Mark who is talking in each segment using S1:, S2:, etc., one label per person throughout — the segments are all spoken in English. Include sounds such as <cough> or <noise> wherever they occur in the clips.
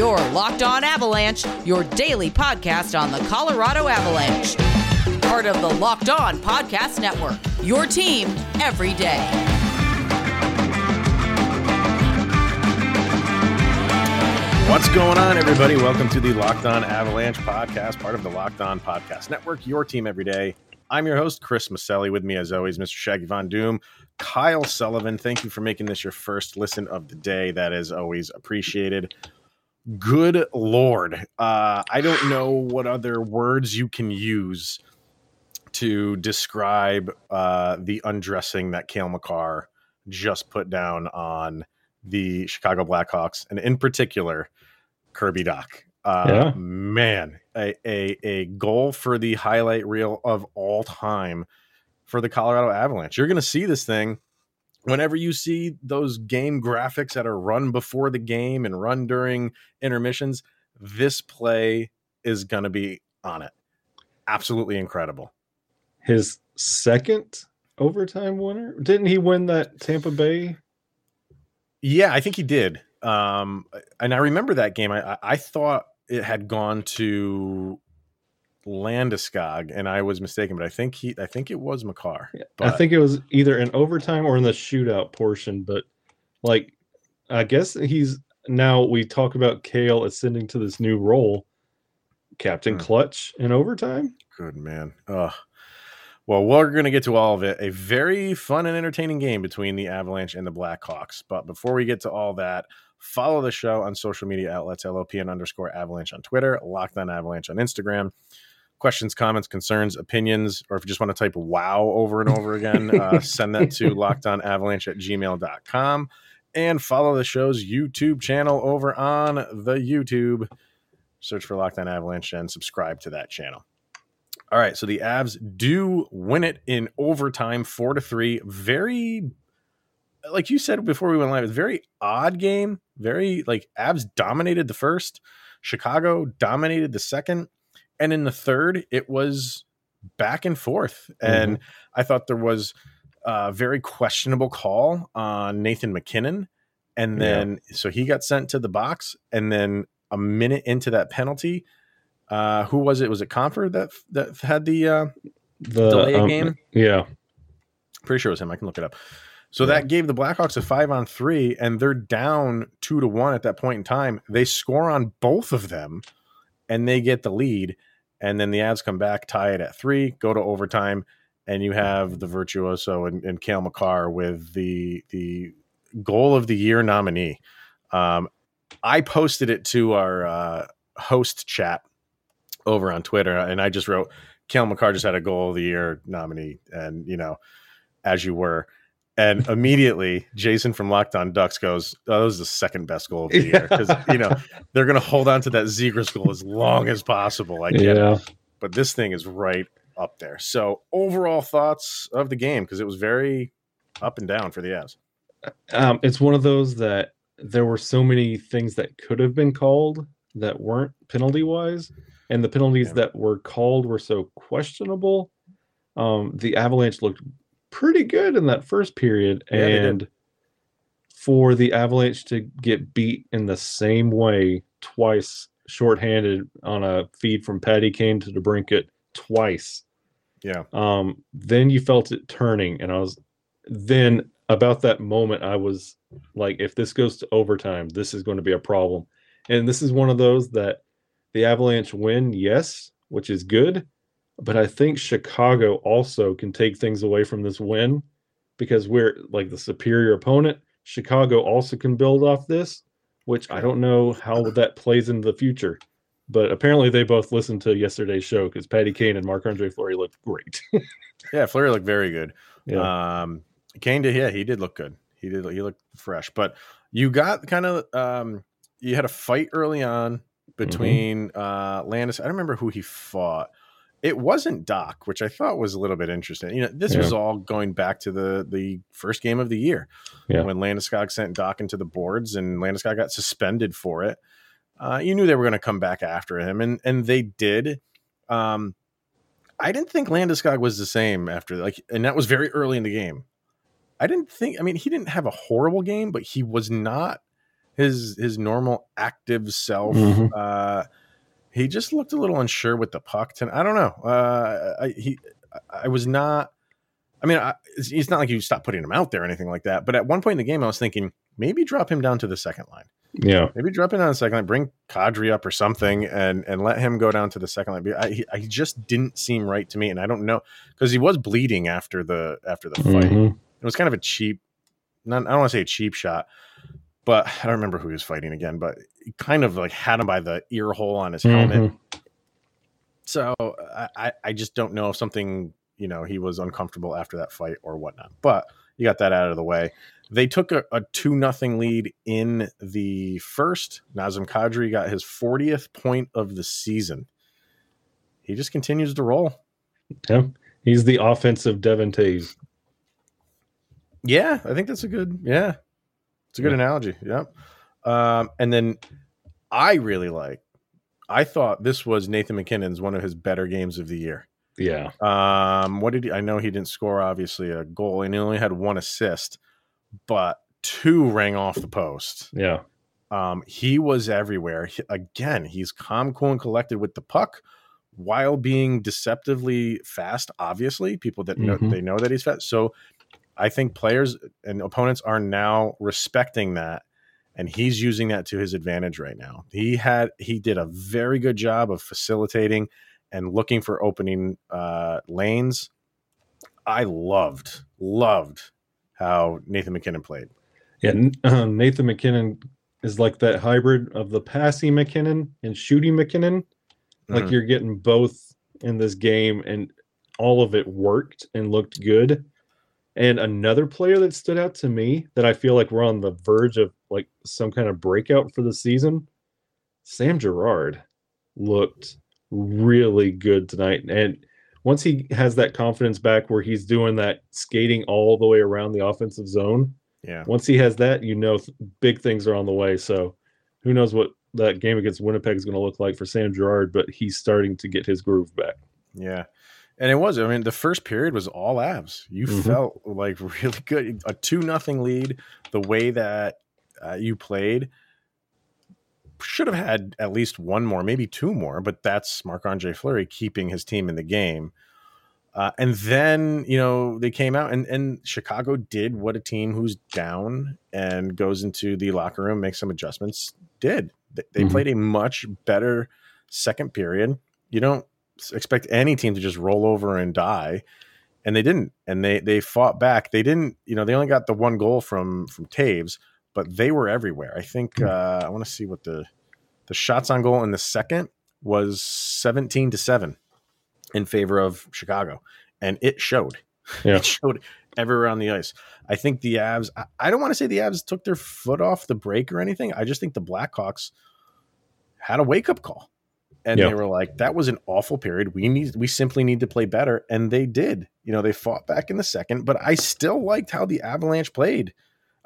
S1: Your Locked On Avalanche, your daily podcast on the Colorado Avalanche. Part of the Locked On Podcast Network. Your team every day.
S2: What's going on, everybody? Welcome to the Locked On Avalanche podcast, part of the Locked On Podcast Network, your team every day. I'm your host, Chris Maselli. With me, as always, Mr. Shaggy Von Doom, Kyle Sullivan. Thank you for making this your first listen of the day. That is always appreciated. Good Lord. Uh, I don't know what other words you can use to describe uh, the undressing that Cale Makar just put down on the Chicago Blackhawks, and in particular, Kirby Dach. Uh, yeah. Man, a, a, a goal for the highlight reel of all time for the Colorado Avalanche. You're going to see this thing whenever you see those game graphics that are run before the game and run during intermissions. This play is going to be on it. Absolutely incredible.
S3: His second overtime winner? Didn't he win that Tampa Bay?
S2: Yeah, I think he did. Um, and I remember that game. I, I thought it had gone to Landeskog, and I was mistaken, but I think he, I think it was Makar.
S3: I think it was either in overtime or in the shootout portion. But like, I guess he's now we talk about Cale ascending to this new role, Captain hmm. Clutch in overtime.
S2: Good man. Uh well, we're going to get to all of it. A very fun and entertaining game between the Avalanche and the Blackhawks. But before we get to all that, Follow the show on social media outlets, LOPN underscore avalanche on Twitter, Locked on Avalanche on Instagram. Questions, comments, concerns, opinions, or if you just want to type wow over and over again, uh, <laughs> send that to lockedonavalanche at gmail.com. And follow the show's YouTube channel over on the YouTube. Search for Locked on Avalanche and subscribe to that channel. All right, so the Avs do win it in overtime, four to three. Very like you said before we went live, it's very odd game. Very like Avs dominated the first, Chicago dominated the second, and in the third it was back and forth. Mm-hmm. And I thought there was a very questionable call on Nathan MacKinnon, and then yeah. so he got sent to the box, and then a minute into that penalty, uh, who was it? Was it Compher that that had the uh, the delay um, game?
S3: Yeah,
S2: pretty sure it was him. I can look it up. So yeah. that gave the Blackhawks a five on three, and they're down two to one at that point in time. They score on both of them, and they get the lead. And then the Avs come back, tie it at three, go to overtime, and you have the virtuoso and, and Cale Makar with the the goal of the year nominee. Um, I posted it to our uh, host chat over on Twitter, and I just wrote Cale Makar just had a goal of the year nominee, and you know, as you were. And immediately, Jason from Locked On Ducks goes, "Oh, that was the second best goal of the year because you know <laughs> they're going to hold on to that Zegras goal as long as possible. I get yeah. it, but this thing is right up there. So, overall thoughts of the game because it was very up and down for the Avs.
S3: Um, it's one of those that there were so many things that could have been called that weren't penalty wise, and the penalties yeah. that were called were so questionable. Um, the Avalanche looked pretty good in that first period. Yeah, and for the Avalanche to get beat in the same way twice, shorthanded on a feed from Patty Kane to DeBrincat twice.
S2: Yeah.
S3: Um, then you felt it turning, and I was then about that moment, I was like, if this goes to overtime, this is going to be a problem. And this is one of those that the Avalanche win, yes, which is good, but I think Chicago also can take things away from this win because we're like the superior opponent. Chicago also can build off this, which I don't know how that plays into the future. But apparently they both listened to yesterday's show because Patty Kane and Marc Andre Fleury looked great. <laughs>
S2: yeah, Fleury looked very good. Yeah. Um, Kane did, yeah, he did look good. He did, he looked fresh. But you got kind of, um, you had a fight early on mm-hmm. between mm-hmm. uh, Landis. I don't remember who he fought it wasn't Dach, which I thought was a little bit interesting. You know, this yeah. was all going back to the the first game of the year yeah. when Landeskog sent Dach into the boards and Landeskog got suspended for it. Uh, you knew they were going to come back after him, and and they did. Um, I didn't think Landeskog was the same after like, and that was very early in the game. I didn't think. I mean, he didn't have a horrible game, but he was not his his normal active self.
S3: Mhm.
S2: Uh, he just looked a little unsure with the puck. And I don't know. Uh, I, he, I was not. I mean, I, it's, it's not like you stopped putting him out there or anything like that. But at one point in the game, I was thinking maybe drop him down to the second line.
S3: Yeah.
S2: Maybe drop him down to the second line, bring Kadri up or something, and and let him go down to the second line. I, he, I just didn't seem right to me, and I don't know because he was bleeding after the after the fight.
S3: Mhm.
S2: It was kind of a cheap, not I don't want to say a cheap shot, but I don't remember who he was fighting again. But he kind of like had him by the ear hole on his helmet.
S3: Mhm.
S2: So I, I- just don't know if something you know he was uncomfortable after that fight or whatnot. But you got that out of the way. They took a, a two nothing lead in the first. Nazem Kadri got his 40th point of the season. He just continues to roll.
S3: Yeah. He's the offensive Devon Toews.
S2: Yeah, I think that's a good. Yeah, it's a good
S3: Yeah.
S2: analogy. Yep. Um, and then I really like. I thought this was Nathan MacKinnon's one of his better games of the year.
S3: Yeah.
S2: Um, what did he? I know he didn't score obviously a goal, and he only had one assist, but two rang off the post.
S3: Yeah.
S2: Um, he was everywhere. He- again, he's calm, cool, and collected with the puck, while being deceptively fast. Obviously, people that know
S3: Mhm.
S2: they know that he's fast. So, I think players and opponents are now respecting that, and he's using that to his advantage right now. He had he did a very good job of facilitating and looking for opening uh, lanes. I loved loved how Nathan MacKinnon played.
S3: Yeah. Uh, Nathan MacKinnon is like that hybrid of the passing MacKinnon and shooting MacKinnon. Like
S2: Mhm.
S3: you're getting both in this game, and all of it worked and looked good. And another player that stood out to me that I feel like we're on the verge of like some kind of breakout for the season, Sam Girard looked really good tonight. And once he has that confidence back where he's doing that skating all the way around the offensive zone,
S2: yeah.
S3: once he has that, you know th- big things are on the way. So who knows what that game against Winnipeg is going to look like for Sam Girard, but he's starting to get his groove back.
S2: Yeah. And it was. I mean, the first period was all Avs. You
S3: Mhm.
S2: felt like <laughs> really good. A two nothing lead. The way that uh, you played should have had at least one more, maybe two more. But that's Marc Andre Fleury keeping his team in the game. Uh, and then you know they came out and and Chicago did what a team who's down and goes into the locker room makes some adjustments did. They, they
S3: Mhm.
S2: played a much better second period. You don't expect any team to just roll over and die and they didn't and they they fought back. They didn't you know they only got the one goal from from Toews but they were everywhere. I think
S3: Hmm.
S2: uh i want to see what the the shots on goal in the second was 17 to 7 in favor of chicago and it showed. <laughs>
S3: Yeah.
S2: it showed everywhere on the ice. I think the avs I, I don't want to say the avs took their foot off the brake or anything. I just think the blackhawks had a wake-up call and
S3: Yeah.
S2: they were like that was an awful period. We need we simply need to play better and they did. You know they fought back in the second but i still liked how the avalanche played.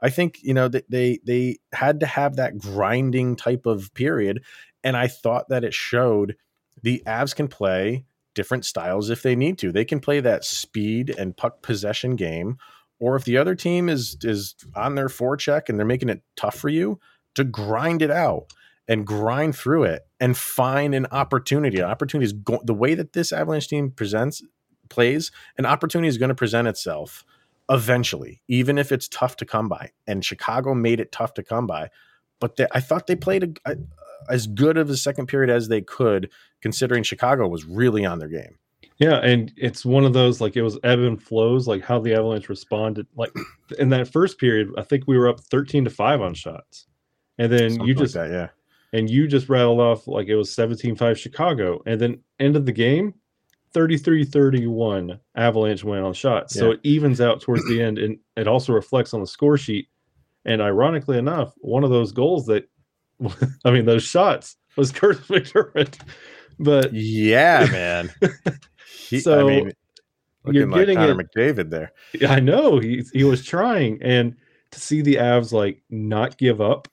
S2: I think you know that they they had to have that grinding type of period and i thought that it showed the avs can play different styles if they need to. They can play that speed and puck possession game or if the other team is is on their forecheck and they're making it tough for you to grind it out and grind through it and find an opportunity. An opportunity is go- the way that this Avalanche team presents plays. An opportunity is going to present itself eventually, even if it's tough to come by. And Chicago made it tough to come by, but they, I thought they played a, a, as good of a second period as they could, considering Chicago was really on their game.
S3: Yeah, and it's one of those like it was ebb and flows, like how the Avalanche responded. Like in that first period, I think we were up thirteen to five on shots, and then
S2: Something
S3: you
S2: like
S3: just
S2: that, yeah,
S3: and you just rattled off like it was 17-5 Chicago, and then end of the game, 33-31 Avalanche went on shots. So it evens out towards the end, and it also reflects on the score sheet. And ironically enough, one of those goals that, <laughs> I mean, those shots was <laughs> Kurt MacDermid, but
S2: yeah, man. <laughs> He,
S3: So,
S2: I mean,
S3: you're
S2: like
S3: getting
S2: Connor
S3: it-
S2: McDavid there.
S3: I know he he was trying, and to see the Avs like not give up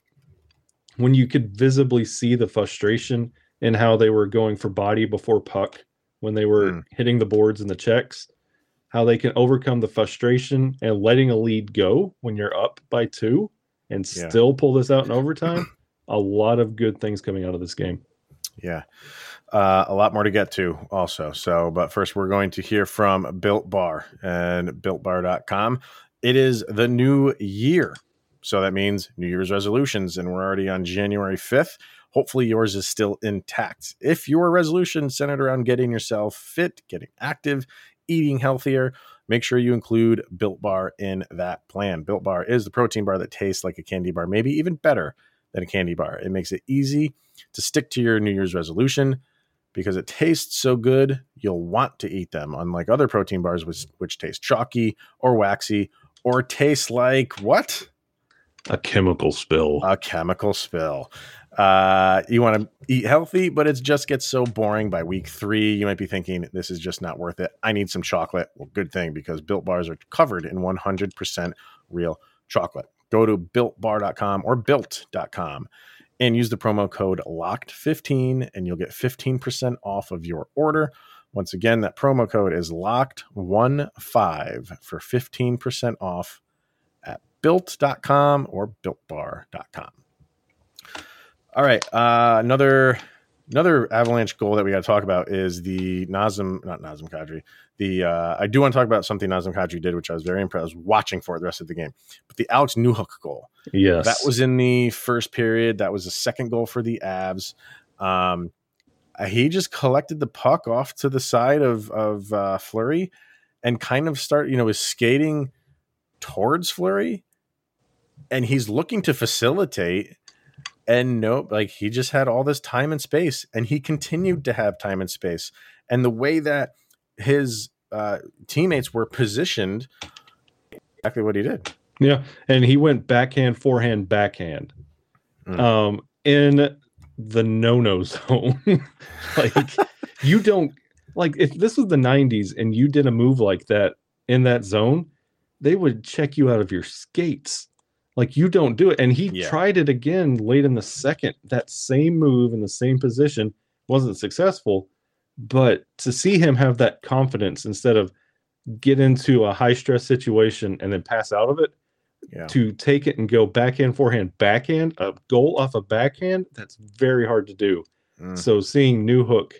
S3: when you could visibly see the frustration in how they were going for body before puck when they were
S2: Mm.
S3: hitting the boards and the checks, how they can overcome the frustration and letting a lead go when you're up by two and
S2: Yeah.
S3: still pull this out in <clears throat> overtime, a lot of good things coming out of this game.
S2: Yeah. Uh, a lot more to get to also. So, but first, we're going to hear from Built Bar and builtbar.com. It is the new year. So that means New Year's resolutions, and we're already on January 5th. Hopefully, yours is still intact. If your resolution centered around getting yourself fit, getting active, eating healthier, make sure you include Built Bar in that plan. Built Bar is the protein bar that tastes like a candy bar, maybe even better than a candy bar. It makes it easy to stick to your New Year's resolution because it tastes so good, you'll want to eat them, unlike other protein bars, which, which taste chalky or waxy or taste like what?
S3: A chemical spill.
S2: A chemical spill. Uh, you want to eat healthy, but it just gets so boring by week three. You might be thinking, this is just not worth it. I need some chocolate. Well, good thing because built bars are covered in 100% real chocolate. Go to builtbar.com or built.com and use the promo code locked15 and you'll get 15% off of your order. Once again, that promo code is locked15 for 15% off built.com or builtbar.com. All right, uh, another another avalanche goal that we got to talk about is the Nazem, not Nazem Kadri. The uh, I do want to talk about something Nazem Kadri did, which I was very impressed. I was watching for it the rest of the game, but the Alex Newhook goal
S3: yes.
S2: that was in the first period. That was the second goal for the Avs. Um, uh, he just collected the puck off to the side of of uh, Fleury, and kind of start. You know, was skating towards Fleury, and he's looking to facilitate. And nope, like he just had all this time and space, and he continued to have time and space. And the way that his uh, teammates were positioned, exactly what he did.
S3: Yeah, and he went backhand, forehand, backhand.
S2: Mm.
S3: Um, in the no-no <laughs> zone. like <laughs> you don't like if this was the 90s and you did a move like that in that zone, they would check you out of your skates. Like you don't do it. And he
S2: Yeah.
S3: tried it again late in the second. That same move in the same position wasn't successful. But to see him have that confidence instead of get into a high stress situation and then pass out of it,
S2: Yeah.
S3: to take it and go backhand, forehand, backhand, a goal off a backhand, that's very hard to do.
S2: Mm.
S3: So seeing Newhook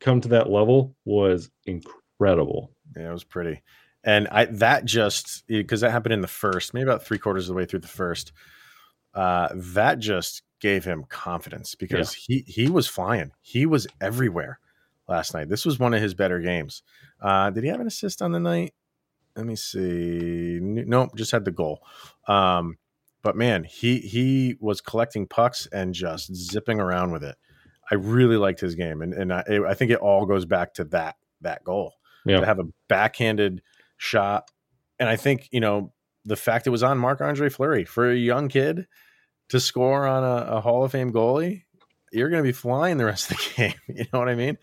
S3: come to that level was incredible.
S2: Yeah, it was pretty. And I that just because that happened in the first, maybe about three quarters of the way through the first. Uh, that just gave him confidence because he he was flying. He was everywhere last night. This was one of his better games. Uh, did he have an assist on the night? Let me see. Nope, just had the goal. Um, but man, he he was collecting pucks and just zipping around with it. I really liked his game, and and I, I think it all goes back to that that goal
S3: Yeah.
S2: to have a backhanded shot. And I think, you know, the fact it was on Marc Andre Fleury for a young kid to score on a, a Hall of Fame goalie, you're going to be flying the rest of the <laughs> game. You know what I mean?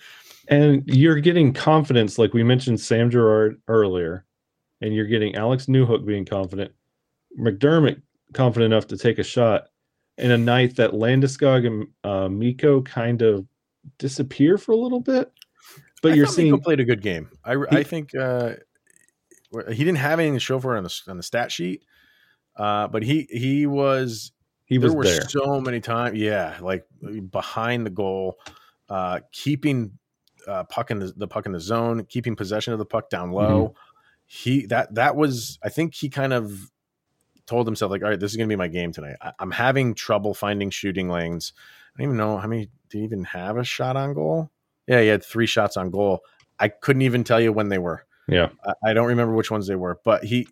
S3: And you're getting confidence, like we mentioned Sam Girard earlier, and you're getting Alex Newhook being confident, MacDermid confident enough to take a shot in a night that Landeskog and uh, Mikko kind of disappear for a little bit. But
S2: I
S3: you're seeing
S2: Mikko played a good game. I, I think uh, he didn't have anything to show for it on the on the stat sheet, uh, but he he was
S3: he was
S2: there were
S3: there.
S2: so many times, yeah, like behind the goal, uh, keeping uh, puck in the, the puck in the zone, keeping possession of the puck down low. He that that was, I think he kind of told himself like, all right, this is gonna be my game tonight. I, I'm having trouble finding shooting lanes. I don't even know how many did he even have a shot on goal. Yeah, he had three shots on goal. I couldn't even tell you when they were.
S3: Yeah.
S2: I, I don't remember which ones they were, but he,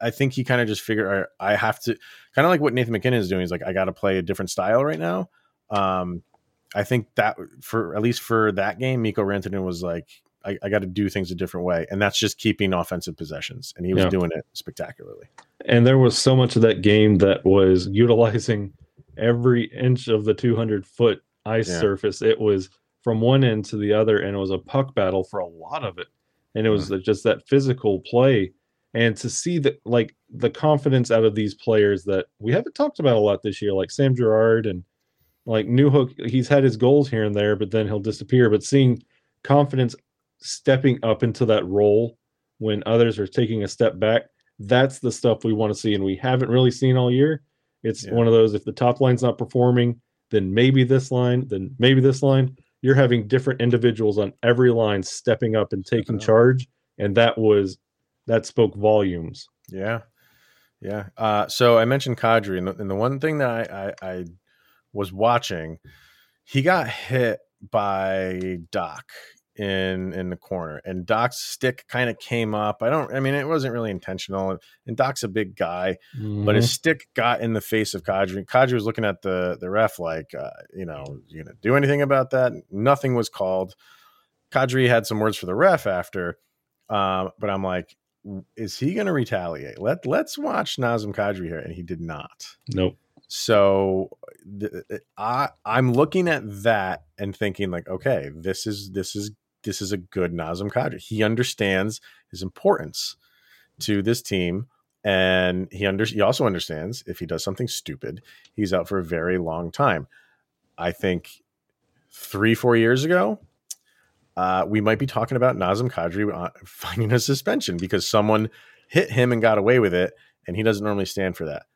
S2: I- think he kind of just figured, I have to, kind of like what Nathan MacKinnon is doing. He's like, I got to play a different style right now. Um, I think that for at least for that game, Mikko Rantanen was like, I, I got to do things a different way, and that's just keeping offensive possessions, and he was
S3: Yeah.
S2: doing it spectacularly.
S3: And there was so much of that game that was <laughs> utilizing every inch of the 200 foot ice
S2: Yeah.
S3: surface. It was from one end to the other, and it was a puck battle for a lot of it. And it was hmm. just that physical play. And to see that, like, the confidence out of these players that we haven't talked about a lot this year, like Sam Girard and like Newhook, he's had his goals here and there, but then he'll disappear. But seeing confidence stepping up into that role when others are taking a step back, that's the stuff we want to see. And we haven't really seen all year. It's
S2: Yeah.
S3: one of those if the top line's not performing, then maybe this line, then maybe this line. You're having different individuals on every line stepping up and taking
S2: up.
S3: charge, and that was that spoke volumes.
S2: Yeah, yeah. Uh, so I mentioned Kadri, and the, and the one thing that I, I, I was watching, he got hit by Dach in in the corner, and Dach's stick kind of came up. I don't. I mean, it wasn't really intentional, and Dach's a big guy, but his stick got in the face of Kadri. Kadri was looking at the the ref like, uh, you know, you gonna do anything about that? Nothing was called. Kadri had some words for the ref after, um, but I'm like, is he going to retaliate? Let Let's watch Nazem Kadri here, and he did not.
S3: nope.
S2: So th- I I'm looking at that and thinking like, okay, this is this is this is a good Nazem Kadri. He understands his importance to this team, and he under he also understands if he does something stupid, he's out for a very long time. I think three four years ago. Uh, we might be talking about Nazem Kadri uh, <laughs> finding a suspension because someone hit him and got away with it, and he doesn't normally stand for that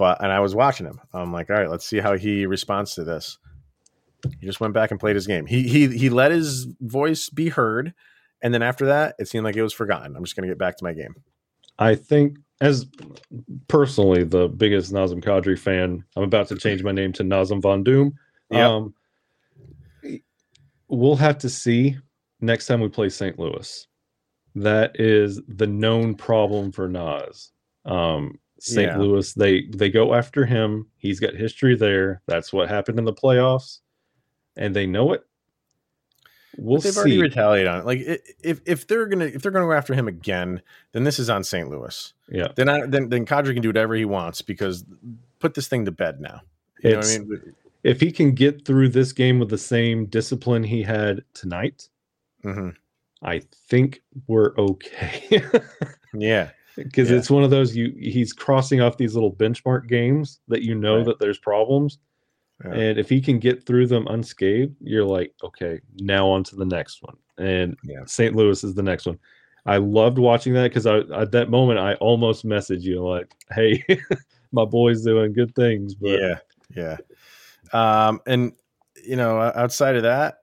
S2: but and I was watching him. I'm like, all right, let's see how he responds to this. He just went back and played his game. He he he let his voice be heard, and then after that, it seemed like it was forgotten. I'm just going to get back to my game.
S3: I think, as personally the biggest Nazem Kadri fan, I'm about to change my name to Nazem Von Doom.
S2: Yep.
S3: Um, we'll have to see next time we play St. Louis. That is the known problem for Nas. Um, St.
S2: Yeah.
S3: Louis, they they go after him. He's got history there. That's what happened in the playoffs, and they know it. We'll
S2: But they've
S3: see.
S2: already retaliated on it. Like if if they're gonna if they're gonna go after him again, then this is on St. Louis.
S3: yeah,
S2: Then I then then Kadri can do whatever he wants because put this thing to bed now. You know what I mean?
S3: if he can get through this game with the same discipline he had tonight,
S2: Mhm.
S3: I think we're okay. <laughs>
S2: Yeah,
S3: Because
S2: Yeah.
S3: it's one of those you he's crossing off these little benchmark games that you know
S2: Right.
S3: that there's problems.
S2: Yeah.
S3: And if he can get through them unscathed, you're like, okay, now on to the next one. And
S2: Yeah.
S3: St. Louis is the next one. I loved watching that because I at that moment I almost messaged you like, hey, <laughs> my boy's doing good things. But
S2: yeah, yeah. Um, and you know, outside of that,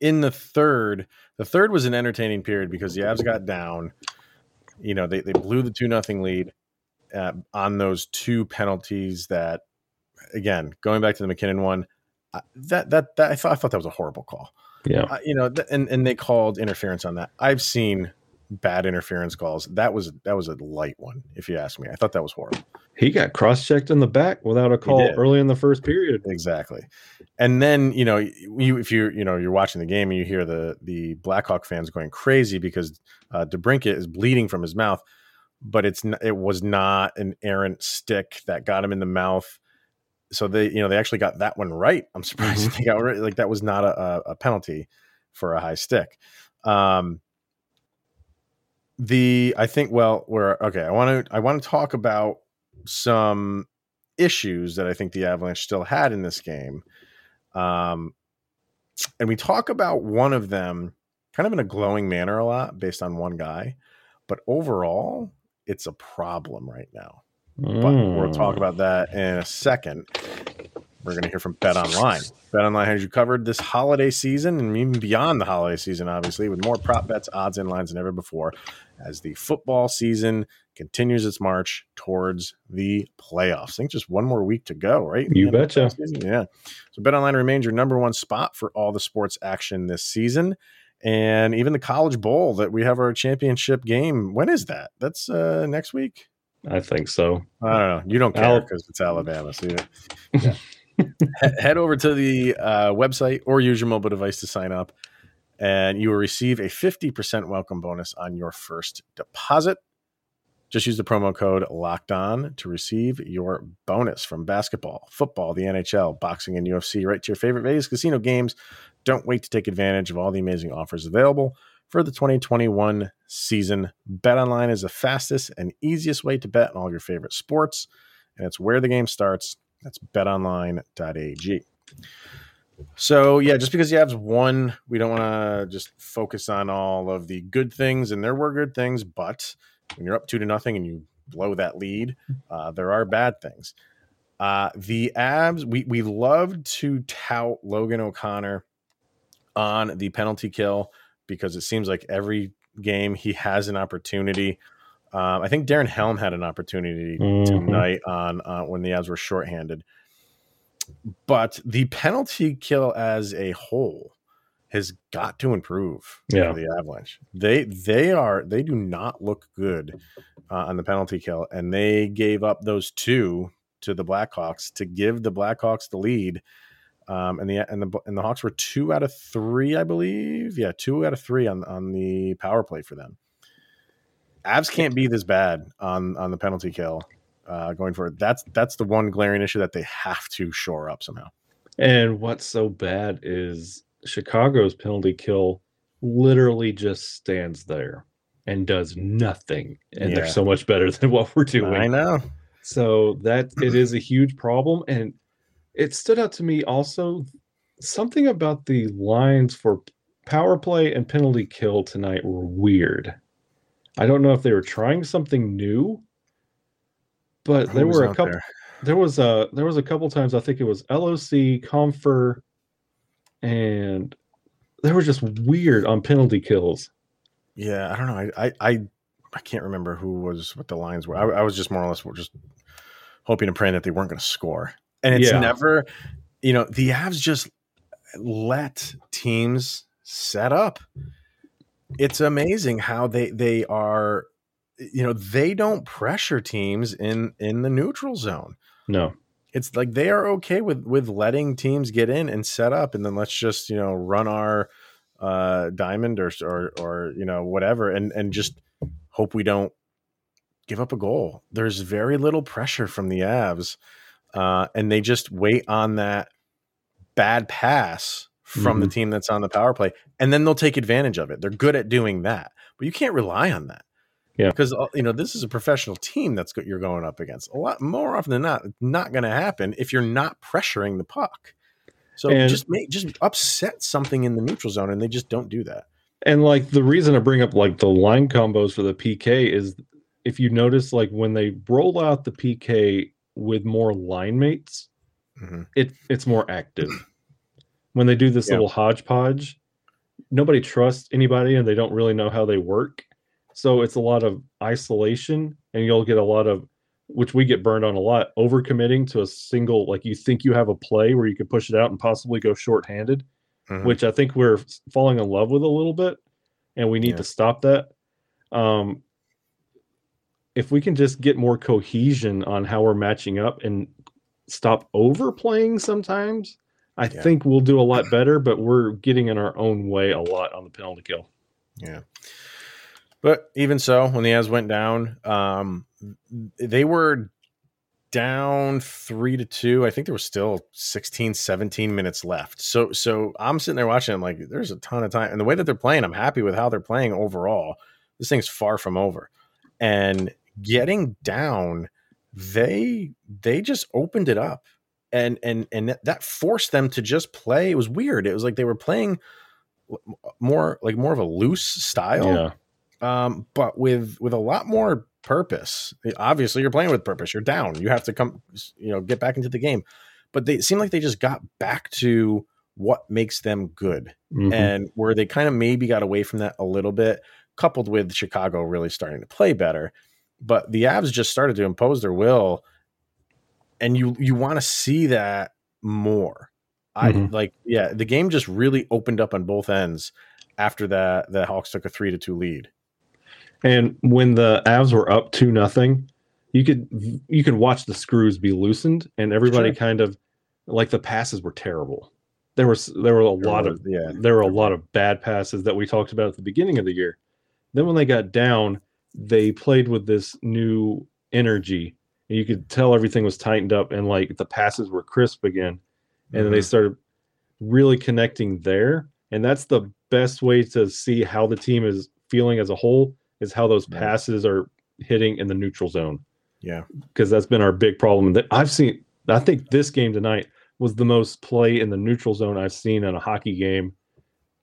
S2: in the third, the third was an entertaining period because the Avs got down. You know, they they blew the two nothing lead uh, on those two penalties. That again, going back to the MacKinnon one, uh, that that that I thought I thought that was a horrible call.
S3: yeah.
S2: Uh, you know, th- and and they called interference on that. I've seen bad interference calls. That was that was a light one, if you ask me. I thought that was horrible.
S3: He got cross checked in the back without a call early in the first period.
S2: Exactly. And then, you know, you if you're, you know, you're watching the game and you hear the the Blackhawk fans going crazy because uh DeBrincat is bleeding from his mouth, but it's it was not an errant stick that got him in the mouth. So they, you know, they actually got that one right. I'm surprised they got right. Like that was not a, a, a penalty for a high stick. Um the I think well, we're okay. I want to I want to talk about some issues that I think the Avalanche still had in this game. Um, and we talk about one of them kind of in a glowing manner a lot based on one guy, but overall, it's a problem right now. But we'll
S3: Mm.
S2: talk about that in a second. We're going to hear from Bet Online. Bet Online has you covered this holiday season and even beyond the holiday season, obviously, with more prop bets, odds, and lines than ever before as the football season continues its march towards the playoffs. I think just one more week to go, right?
S3: You
S2: In
S3: betcha.
S2: Yeah. So Bet Online remains your number one spot for all the sports action this season. And even the College Bowl that we have our championship game. When is that? That's uh, next week.
S3: I think so.
S2: I don't know. You don't care because it's Alabama. So you- <laughs> yeah. <laughs> Head over to the uh, website or use your mobile device to sign up, and you will receive a 50% welcome bonus on your first deposit. Just use the promo code locked on to receive your bonus from basketball, football, the NHL, boxing, and UFC, right to your favorite Vegas casino games. Don't wait to take advantage of all the amazing offers available for the 2021 season. Bet online is the fastest and easiest way to bet on all your favorite sports, and it's where the game starts. That's betonline.ag. So, yeah, just because the Avs won, we don't want to just focus on all of the good things, and there were good things, but when you're up two to nothing and you blow that lead, uh, there are bad things. Uh, the Avs, we we love to tout Logan O'Connor on the penalty kill because it seems like every game he has an opportunity. Um, I think Darren Helm had an opportunity
S3: Mhm.
S2: tonight on uh, when the Avs were shorthanded. But the penalty kill as a whole has got to improve
S3: Yeah.
S2: for the Avalanche. They they are they do not look good uh, on the penalty kill, and they gave up those two to the Blackhawks to give the Blackhawks the lead. Um, and the and the and the Hawks were two out of three, I believe. Yeah, two out of three on on the power play for them. Avs can't be this bad on on the penalty kill uh, going forward. That's that's the one glaring issue that they have to shore up somehow.
S3: And what's so bad is Chicago's penalty kill literally just stands there and does nothing. And
S2: Yeah.
S3: they're so much better <laughs> than what we're doing.
S2: I know.
S3: So that it is a huge problem. And it stood out to me also something about the lines for power play and penalty kill tonight were weird. I don't know if they were trying something new, but there were a couple
S2: there?
S3: there was a there was a couple times I think it was LOC, Compher, and they were just weird on penalty kills.
S2: Yeah, I don't know. I I I, I can't remember who was what the lines were. I, I was just more or less just hoping and praying that they weren't going to score. And it's
S3: Yeah.
S2: never, you know, the Avs just let teams set up. It's amazing how they they are, you know, they don't pressure teams in in the neutral zone.
S3: No.
S2: It's like they are okay with with letting teams get in and set up, and then let's just you know run our uh, diamond or or or you know whatever, and and just hope we don't give up a goal. There's very little pressure from the Avs, uh, and they just wait on that bad pass from the team that's on the power play, and then they'll take advantage of it. They're good at doing that, but you can't rely on that.
S3: Yeah.
S2: because uh, you know this is a professional team that's go- you're going up against. A lot more often than not, it's not going to happen if you're not pressuring the puck. So
S3: And-
S2: just make just upset something in the neutral zone, and they just don't do that.
S3: And like the reason I bring up like the line combos for the PK is if you notice like when they roll out the PK with more line mates,
S2: Mhm.
S3: it it's more active. <clears throat> When they do this
S2: Yeah.
S3: little hodgepodge, nobody trusts anybody and they don't really know how they work. So it's a lot of isolation and you'll get a lot of which we get burned on a lot, overcommitting to a single like you think you have a play where you could push it out and possibly go shorthanded
S2: Mhm.
S3: which I think we're falling in love with a little bit, and we need
S2: Yeah.
S3: to stop that. Um, if we can just get more cohesion on how we're matching up and stop overplaying sometimes, I
S2: Yeah.
S3: think we'll do a lot better. But we're getting in our own way a lot on the penalty kill.
S2: Yeah. But even so, when the Avs went down, um, they were down three to two. I think there was still 16, 17 minutes left. So so I'm sitting there watching, I'm like, there's a ton of time. And the way that they're playing, I'm happy with how they're playing overall. This thing's far from over. And getting down, they they just opened it up. And and and that- forced them to just play. It was weird. It was like they were playing more like more of a loose style
S3: Yeah,
S2: um, but with with a lot more purpose. Obviously, you're playing with purpose. You're down. You have to come, you know, get back into the game. But they seem like they just got back to what makes them good,
S3: Mhm.
S2: and where they kind of maybe got away from that a little bit, coupled with Chicago really starting to play better. But the Avs just started to impose their will, and you you want to see that more. I
S3: Mhm.
S2: like, yeah, the game just really opened up on both ends after that. The Hawks took a three to two lead.
S3: and when the Avs were up to nothing, you could you could watch the screws be loosened, and everybody
S2: Sure.
S3: kind of like the passes were terrible. There was there were a lot of
S2: yeah,
S3: there were a lot of bad passes that we talked about at the beginning of the year. Then when they got down, they played with this new energy. And you could tell everything was tightened up and like the passes were crisp again. And then they
S2: mm-hmm.
S3: started really connecting there. And that's the best way to see how the team is feeling as a whole is how those passes are hitting in the neutral zone.
S2: yeah,
S3: Because that's been our big problem. That I've seen I think this game tonight was the most play in the neutral zone I've seen in a hockey game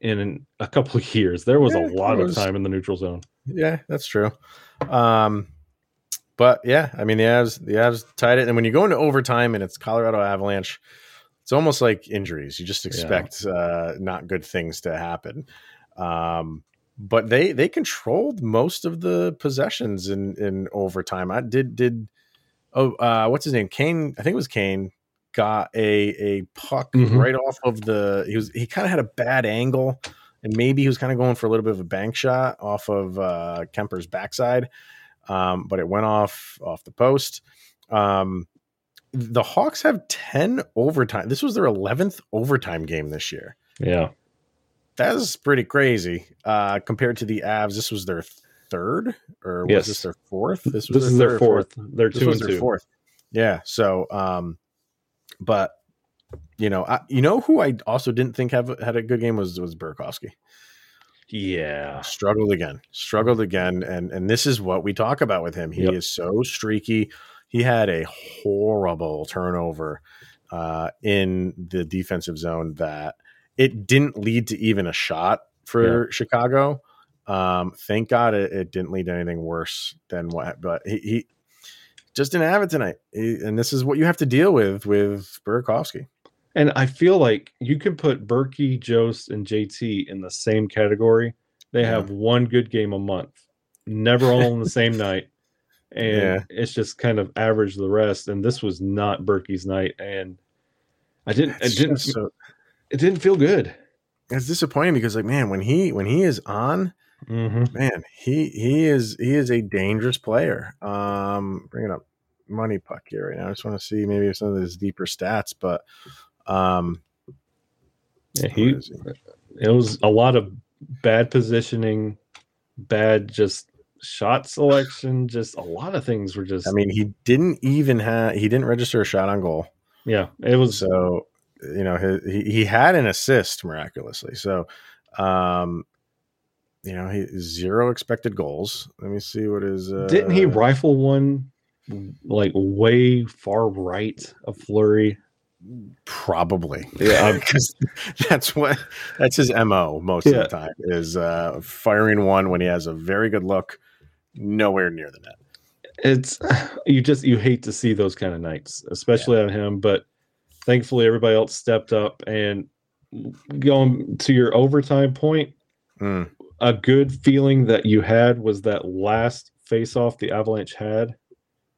S3: in a couple of years. There was
S2: Yeah,
S3: a lot
S2: it
S3: of time in the neutral zone.
S2: Yeah, that's true. Um, but yeah, I mean the Avs the Avs tied it, and when you go into overtime and it's Colorado Avalanche, it's almost like injuries. You just expect yeah. uh, not good things to happen. Um, but they they controlled most of the possessions in in overtime. I did did oh uh, what's his name Kane I think it was Kane got a a puck mm-hmm. right off of the he was he kind of had a bad angle and maybe he was kind of going for a little bit of a bank shot off of uh, Kuemper's backside, um, but it went off off the post. Um, the Hawks have ten overtime. This was their eleventh overtime game this year.
S3: Yeah,
S2: that's pretty crazy uh, compared to the Avs. This was their third, or was yes. this their fourth?
S3: This was this their is their fourth. fourth. They're two and two. Fourth.
S2: Yeah. So, um, but you know, I, you know who I also didn't think have had a good game was was Burakovsky.
S3: Yeah,
S2: struggled again, struggled again, and and this is what we talk about with him. He yep. is so streaky. He had a horrible turnover uh, in the defensive zone that it didn't lead to even a shot for yeah. Chicago. Um, thank God it, it, didn't lead to anything worse than what. But he, he just didn't have it tonight, he, and this is what you have to deal with with Burakovsky.
S3: And I feel like you can put Berkey, Jost, and JT in the same category. They yeah. have one good game a month, never all on the same <laughs> night. And yeah. it's just kind of average the rest. And this was not Berkey's night. And I didn't, it didn't, so, it didn't feel good.
S2: It's disappointing because, like, man, when he when he is on, mm-hmm. man, he he is he is a dangerous player. Um, bringing up money puck here right now. I just want to see maybe some of his deeper stats, but um,
S3: yeah, he, he, it was a lot of bad positioning, bad just shot selection, just a lot of things were just.
S2: I mean, he didn't even have he didn't register a shot on goal.
S3: Yeah, it was
S2: so you know his, he he had an assist miraculously. So, um, you know, he zero expected goals. Let me see what is. Uh,
S3: Didn't he rifle one like way far right of Fleury?
S2: Probably, yeah, <laughs> because that's what that's his mo most yeah. of the time is uh, firing one when he has a very good look, nowhere near the net.
S3: It's <sighs> you just you hate to see those kind of nights, especially yeah. on him, but thankfully everybody else stepped up and going to your overtime point mm. a good feeling that you had was that last face off the avalanche had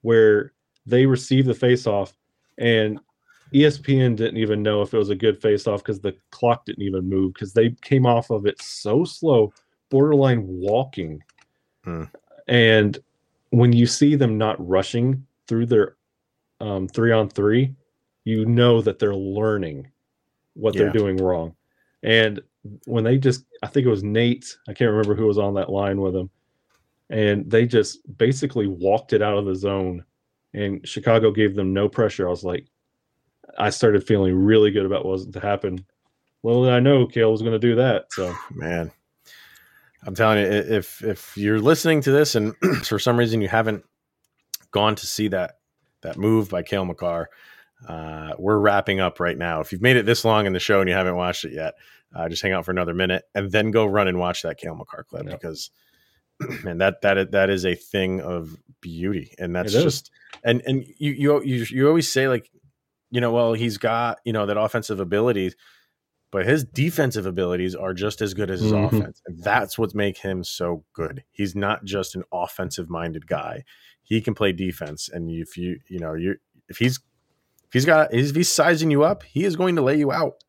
S3: where they received the face off and espn didn't even know if it was a good face off because the clock didn't even move because they came off of it so slow borderline walking mm. and when you see them not rushing through their um, three on three you know that they're learning what yeah. they're doing wrong. And when they just, I think it was Nate, I can't remember who was on that line with him, and they just basically walked it out of the zone. And Chicago gave them no pressure. I was like, I started feeling really good about what was to happen. Little did I know Cale was going to do that. So,
S2: man, I'm telling you, if if you're listening to this and <clears throat> for some reason you haven't gone to see that that move by Cale Makar, uh, we're wrapping up right now. If you've made it this long in the show and you haven't watched it yet, uh, just hang out for another minute and then go run and watch that Cale Makar clip yep. because, <clears throat> man, that that that is a thing of beauty, and that's just and and you you you you always say like, you know, well he's got you know that offensive ability, but his defensive abilities are just as good as his mm-hmm. offense, and that's what makes him so good. He's not just an offensive minded guy; he can play defense, and if you you know you if he's if he's got if he's sizing you up, he is going to lay you out,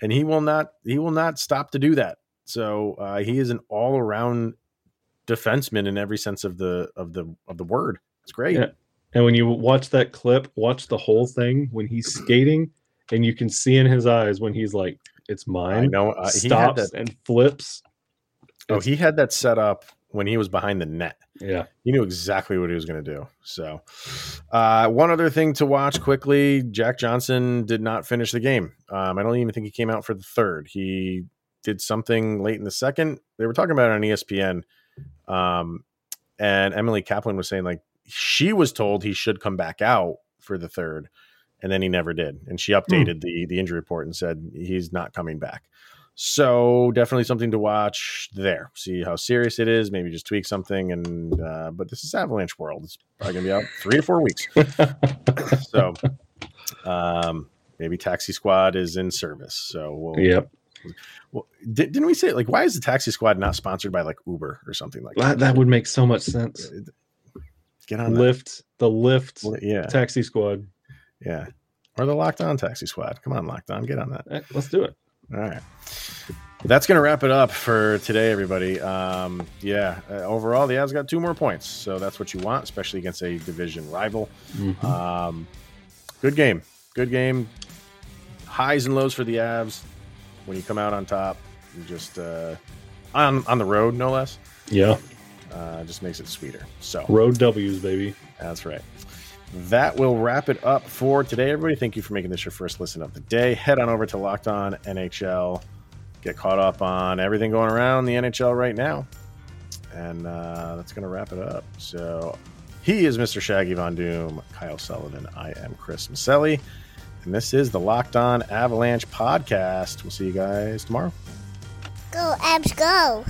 S2: and he will not he will not stop to do that. So uh, he is an all around defenseman in every sense of the of the of the word. It's great. Yeah.
S3: And when you watch that clip, watch the whole thing when he's skating, and you can see in his eyes when he's like, "It's mine." I know. Uh, stops and flips.
S2: Oh, he had that set up when he was behind the net.
S3: Yeah.
S2: He knew exactly what he was going to do. So, uh, one other thing to watch quickly Jack Johnson did not finish the game. Um, I don't even think he came out for the third. He did something late in the second. They were talking about it on ESPN. Um, and Emily Kaplan was saying, like, she was told he should come back out for the third, and then he never did. And she updated hmm. the, the injury report and said he's not coming back. So definitely something to watch there. See how serious it is. Maybe just tweak something. And uh, but this is Avalanche World. It's probably gonna be out three to four weeks. <laughs> so um, maybe Taxi Squad is in service. So we'll.
S3: Yep.
S2: Well, did, didn't we say like why is the Taxi Squad not sponsored by like Uber or something like
S3: That, that would make so much sense.
S2: Get on that.
S3: Lift the lift
S2: Li- Yeah,
S3: taxi squad.
S2: yeah. Or the Locked On Taxi Squad. Come on, Locked On, get on that.
S3: Eh, Let's do it.
S2: All right. That's going to wrap it up for today, everybody. Um, yeah, uh, overall, the Avs got two more points. So that's what you want, especially against a division rival.
S3: Mhm.
S2: Um, good game. Good game. Highs and lows for the Avs. When you come out on top, you just uh, on on the road, no less.
S3: Yeah.
S2: Uh, just makes it sweeter. So
S3: Road W's, baby.
S2: that's right. That will wrap it up for today, everybody. Thank you for making this your first listen of the day. Head on over to Locked On NHL. Get caught up on everything going around the NHL right now. And uh, that's going to wrap it up. So he is Mr. Shaggy Von Doom, Kyle Sullivan. I am Chris Maselli. And this is the Locked On Avalanche podcast. We'll see you guys tomorrow.
S4: Go, Avs, go.